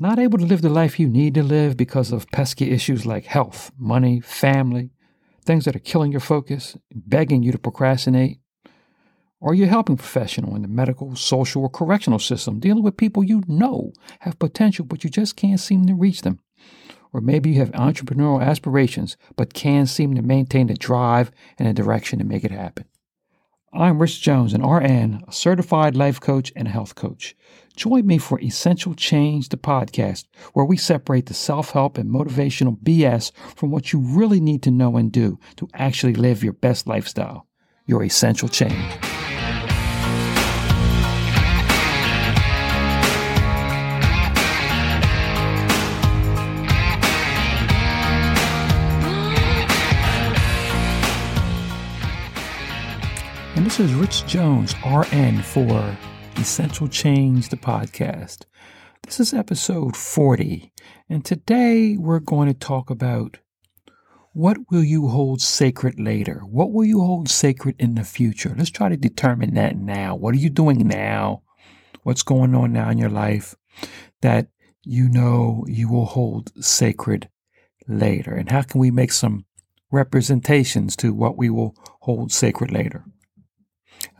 not able to live the life you need to live because of pesky issues like health, money, family, things that are killing your focus, begging you to procrastinate, or you're a helping professional in the medical, social, or correctional system dealing with people you know have potential but you just can't seem to reach them. Or maybe you have entrepreneurial aspirations but can't seem to maintain the drive and the direction to make it happen. I'm Rich Jones, an RN, a certified life coach and health coach. Join me for Essential Change, the podcast, where we separate the self help and motivational BS from what you really need to know and do to actually live your best lifestyle, your essential change. This is Rich Jones, RN, for Essential Change, the podcast. This is episode 40. And today we're going to talk about what will you hold sacred later? What will you hold sacred in the future? Let's try to determine that now. What are you doing now? What's going on now in your life that you know you will hold sacred later? And how can we make some representations to what we will hold sacred later?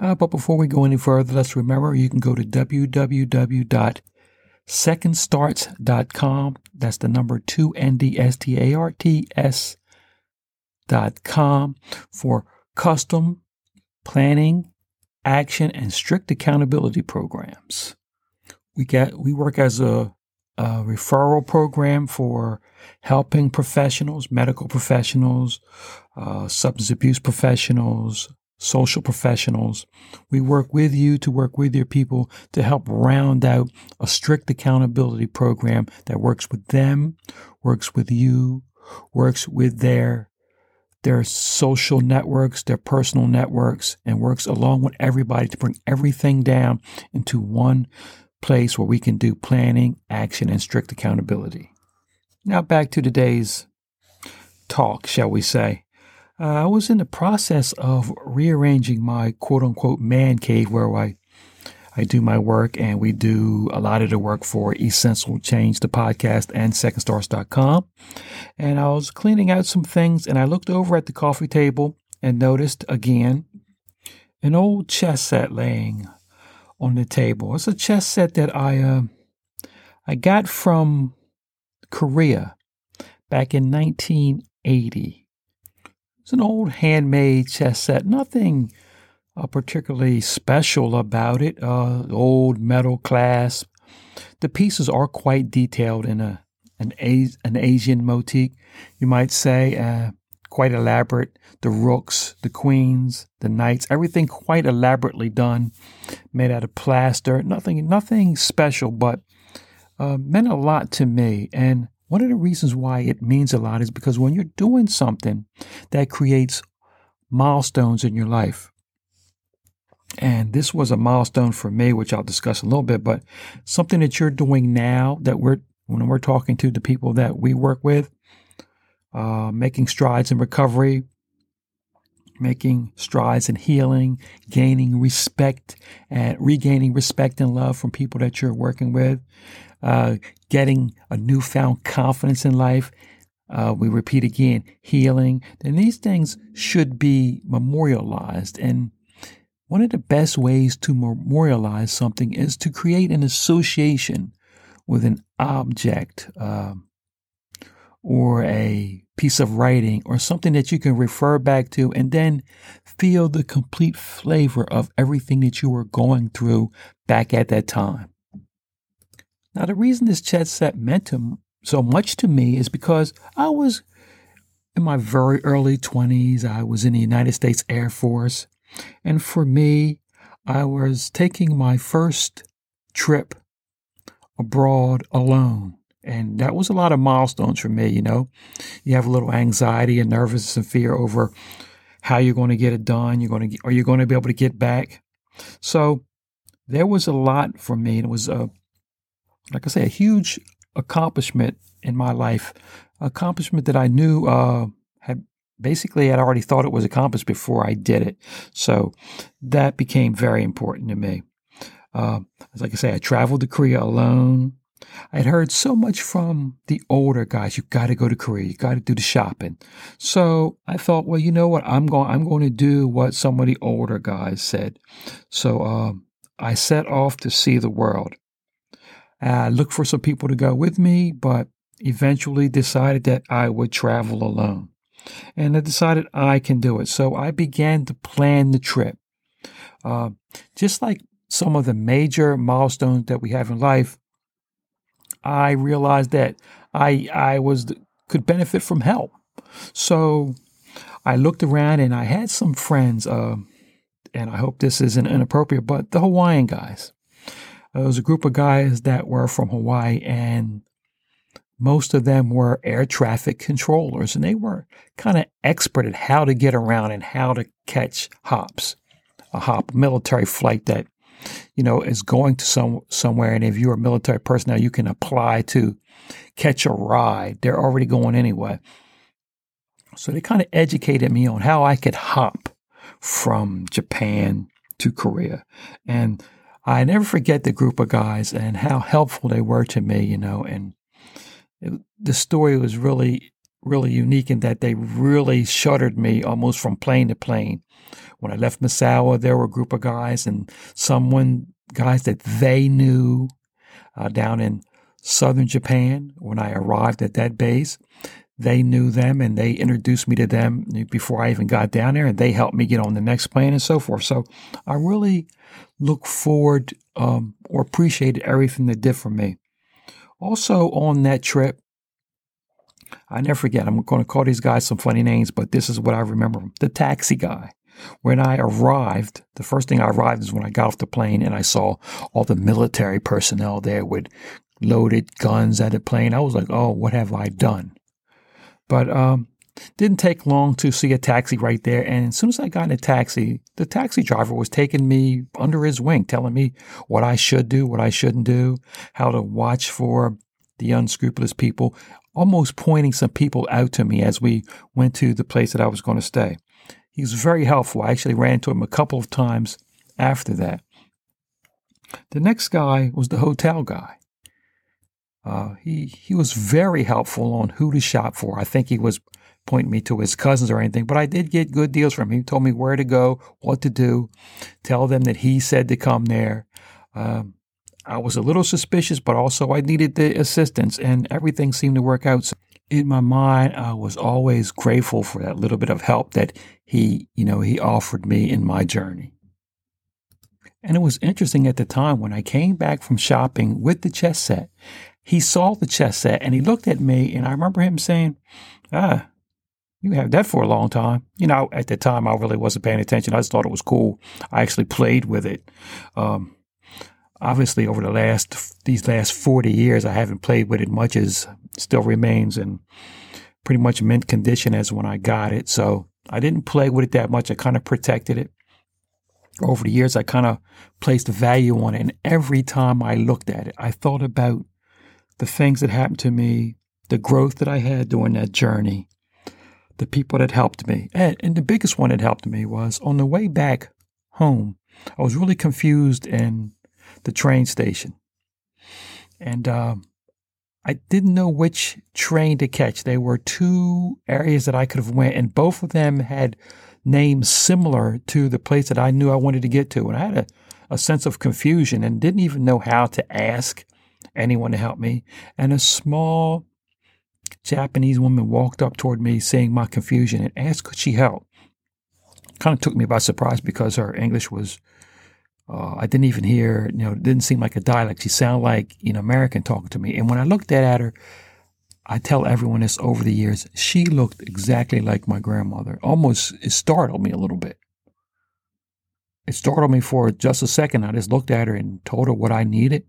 Uh, but before we go any further, let's remember you can go to www.secondstarts.com. That's the number two N D S T A R T S dot com for custom planning, action, and strict accountability programs. We get we work as a, a referral program for helping professionals, medical professionals, uh, substance abuse professionals, social professionals. We work with you to work with your people to help round out a strict accountability program that works with them, works with you, works with their their social networks, their personal networks, and works along with everybody to bring everything down into one place where we can do planning, action, and strict accountability. Now back to today's talk, shall we say. Uh, I was in the process of rearranging my quote unquote man cave where I I do my work and we do a lot of the work for Essential Change, the podcast, and secondstarts.com. And I was cleaning out some things and I looked over at the coffee table and noticed again an old chess set laying on the table. It's a chess set that I uh, I got from Korea back in 1980. It's an old handmade chess set, nothing uh, particularly special about it. Uh, old metal clasp. The pieces are quite detailed in a an, an Asian motif, you might say, uh, quite elaborate. The rooks, the queens, the knights, everything quite elaborately done, made out of plaster. Nothing, nothing special, but uh, meant a lot to me. And one of the reasons why it means a lot is because when you're doing something that creates milestones in your life, and this was a milestone for me, which I'll discuss a little bit, but something that you're doing now that we're, when we're talking to the people that we work with, uh, making strides in recovery, making strides in healing, gaining respect and regaining respect and love from people that you're working with, uh, getting a newfound confidence in life. Uh, we repeat again, healing. Then these things should be memorialized. And one of the best ways to memorialize something is to create an association with an object uh, or a piece of writing or something that you can refer back to and then feel the complete flavor of everything that you were going through back at that time. Now, the reason this chess set meant to, so much to me is because I was in my very early 20s. I was in the United States Air Force. And for me, I was taking my first trip abroad alone. And that was a lot of milestones for me, you know. You have a little anxiety and nervousness and fear over how you're going to get it done. You're going to, are you going to be able to get back? So there was a lot for me. It was a, like I say, a huge accomplishment in my life, accomplishment that I knew uh, had basically I'd already thought it was accomplished before I did it. So that became very important to me. Uh, like I say, I traveled to Korea alone. I'd heard so much from the older guys. You got to go to Korea. You got to do the shopping. So I thought, well, you know what? I'm going. I'm going to do what some of the older guys said. So um, I set off to see the world. I looked for some people to go with me, but eventually decided that I would travel alone. And I decided I can do it. So I began to plan the trip. Uh, just like some of the major milestones that we have in life, I realized that I I was could benefit from help. So I looked around and I had some friends, uh, and I hope this isn't inappropriate, but the Hawaiian guys. There was a group of guys that were from Hawaii, and most of them were air traffic controllers, and they were kind of expert at how to get around and how to catch hops. A hop, military flight that you know, is going to some somewhere, and if you're a military personnel, you can apply to catch a ride. They're already going anyway. So they kind of educated me on how I could hop from Japan to Korea. And I never forget the group of guys and how helpful they were to me, you know, and it, the story was really, really unique in that they really shuttered me almost from plane to plane. When I left Misawa, there were a group of guys and someone, guys that they knew uh, down in southern Japan. When I arrived at that base, they knew them and they introduced me to them before I even got down there and they helped me get on the next plane and so forth. So I really look forward um, or appreciated everything they did for me. Also on that trip, I never forget, I'm going to call these guys some funny names, but this is what I remember. The taxi guy. When I arrived, the first thing I arrived is when I got off the plane and I saw all the military personnel there with loaded guns at the plane. I was like, oh, what have I done? But um, didn't take long to see a taxi right there. And as soon as I got in a taxi, the taxi driver was taking me under his wing, telling me what I should do, what I shouldn't do, how to watch for the unscrupulous people, almost pointing some people out to me as we went to the place that I was going to stay. He was very helpful. I actually ran into him a couple of times after that. The next guy was the hotel guy. Uh, he he was very helpful on who to shop for. I think he was pointing me to his cousins or anything, but I did get good deals from him. He told me where to go, what to do, tell them that he said to come there. Um, I was a little suspicious, but also I needed the assistance, and everything seemed to work out. So in my mind, I was always grateful for that little bit of help that he, you know, he offered me in my journey. And it was interesting at the time when I came back from shopping with the chess set. He saw the chess set and he looked at me, and I remember him saying, "Ah, you have that for a long time." You know, at the time I really wasn't paying attention. I just thought it was cool. I actually played with it. Um, obviously, over the last these last forty years, I haven't played with it much as still remains in pretty much mint condition as when I got it. So I didn't play with it that much. I kind of protected it. Over the years, I kind of placed value on it. And every time I looked at it, I thought about the things that happened to me, the growth that I had during that journey, the people that helped me. And, and the biggest one that helped me was on the way back home, I was really confused in the train station. And um, I didn't know which train to catch. There were two areas that I could have went, and both of them had names similar to the place that I knew I wanted to get to. And I had a, a sense of confusion and didn't even know how to ask anyone to help me. And a small Japanese woman walked up toward me, seeing my confusion, and asked could she help. Kind of took me by surprise because her English was uh, I didn't even hear, you know, it didn't seem like a dialect. She sounded like, you know, American talking to me. And when I looked at her, I tell everyone this over the years, she looked exactly like my grandmother. Almost, it startled me a little bit. It startled me for just a second. I just looked at her and told her what I needed.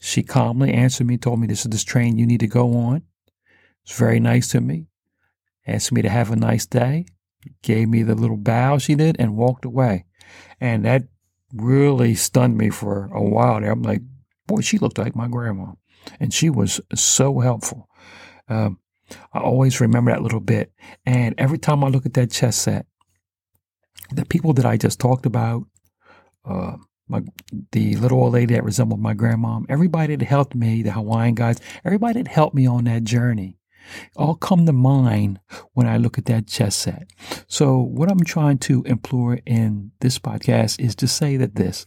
She calmly answered me, told me this is this train you need to go on. It's very nice to me. Asked me to have a nice day. Gave me the little bow she did and walked away. And that really stunned me for a while there. I'm like, boy, she looked like my grandma. And she was so helpful. Um, I always remember that little bit. And every time I look at that chess set, the people that I just talked about, uh, my the little old lady that resembled my grandma, everybody that helped me, the Hawaiian guys, everybody that helped me on that journey, all come to mind when I look at that chess set. So what I'm trying to implore in this podcast is to say that this,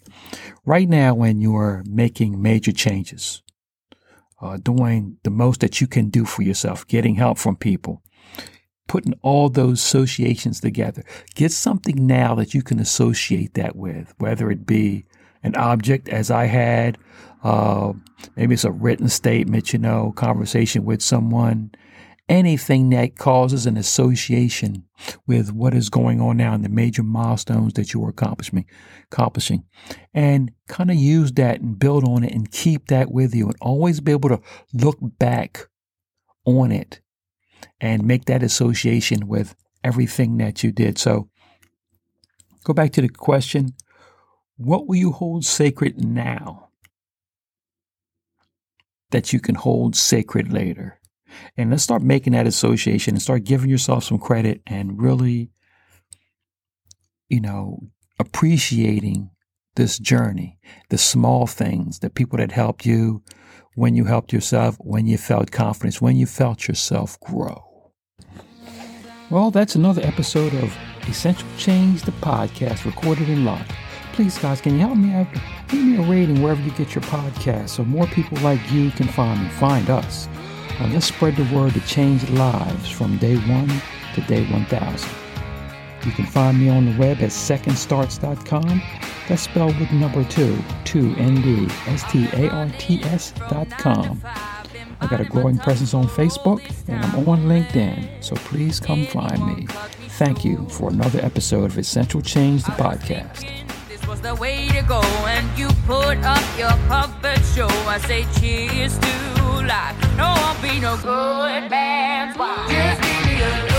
right now when you're making major changes, uh, doing the most that you can do for yourself, getting help from people, putting all those associations together. Get something now that you can associate that with, whether it be an object, as I had, uh, maybe it's a written statement, you know, conversation with someone, anything that causes an association with what is going on now and the major milestones that you are accomplishing, accomplishing, and kind of use that and build on it and keep that with you and always be able to look back on it and make that association with everything that you did. So go back to the question what will you hold sacred now that you can hold sacred later? And let's start making that association and start giving yourself some credit and really, you know, appreciating this journey, the small things, the people that helped you, when you helped yourself, when you felt confidence, when you felt yourself grow. Well, that's another episode of Essential Change, the podcast recorded in live. Please, guys, can you help me out? Give me a rating wherever you get your podcast so more people like you can find me, find us. Let's spread the word to change lives from day one to day 1000. You can find me on the web at secondstarts.com. That's spelled with number two, 2 N-D, S-T-A-R-T-S dot com. I got a growing presence on Facebook and I'm on LinkedIn, so please come find me. Thank you for another episode of Essential Change, the podcast. This was the way to go, and you put up your puppet show. I say cheers to life. No, I'll be no good wife. Just give me a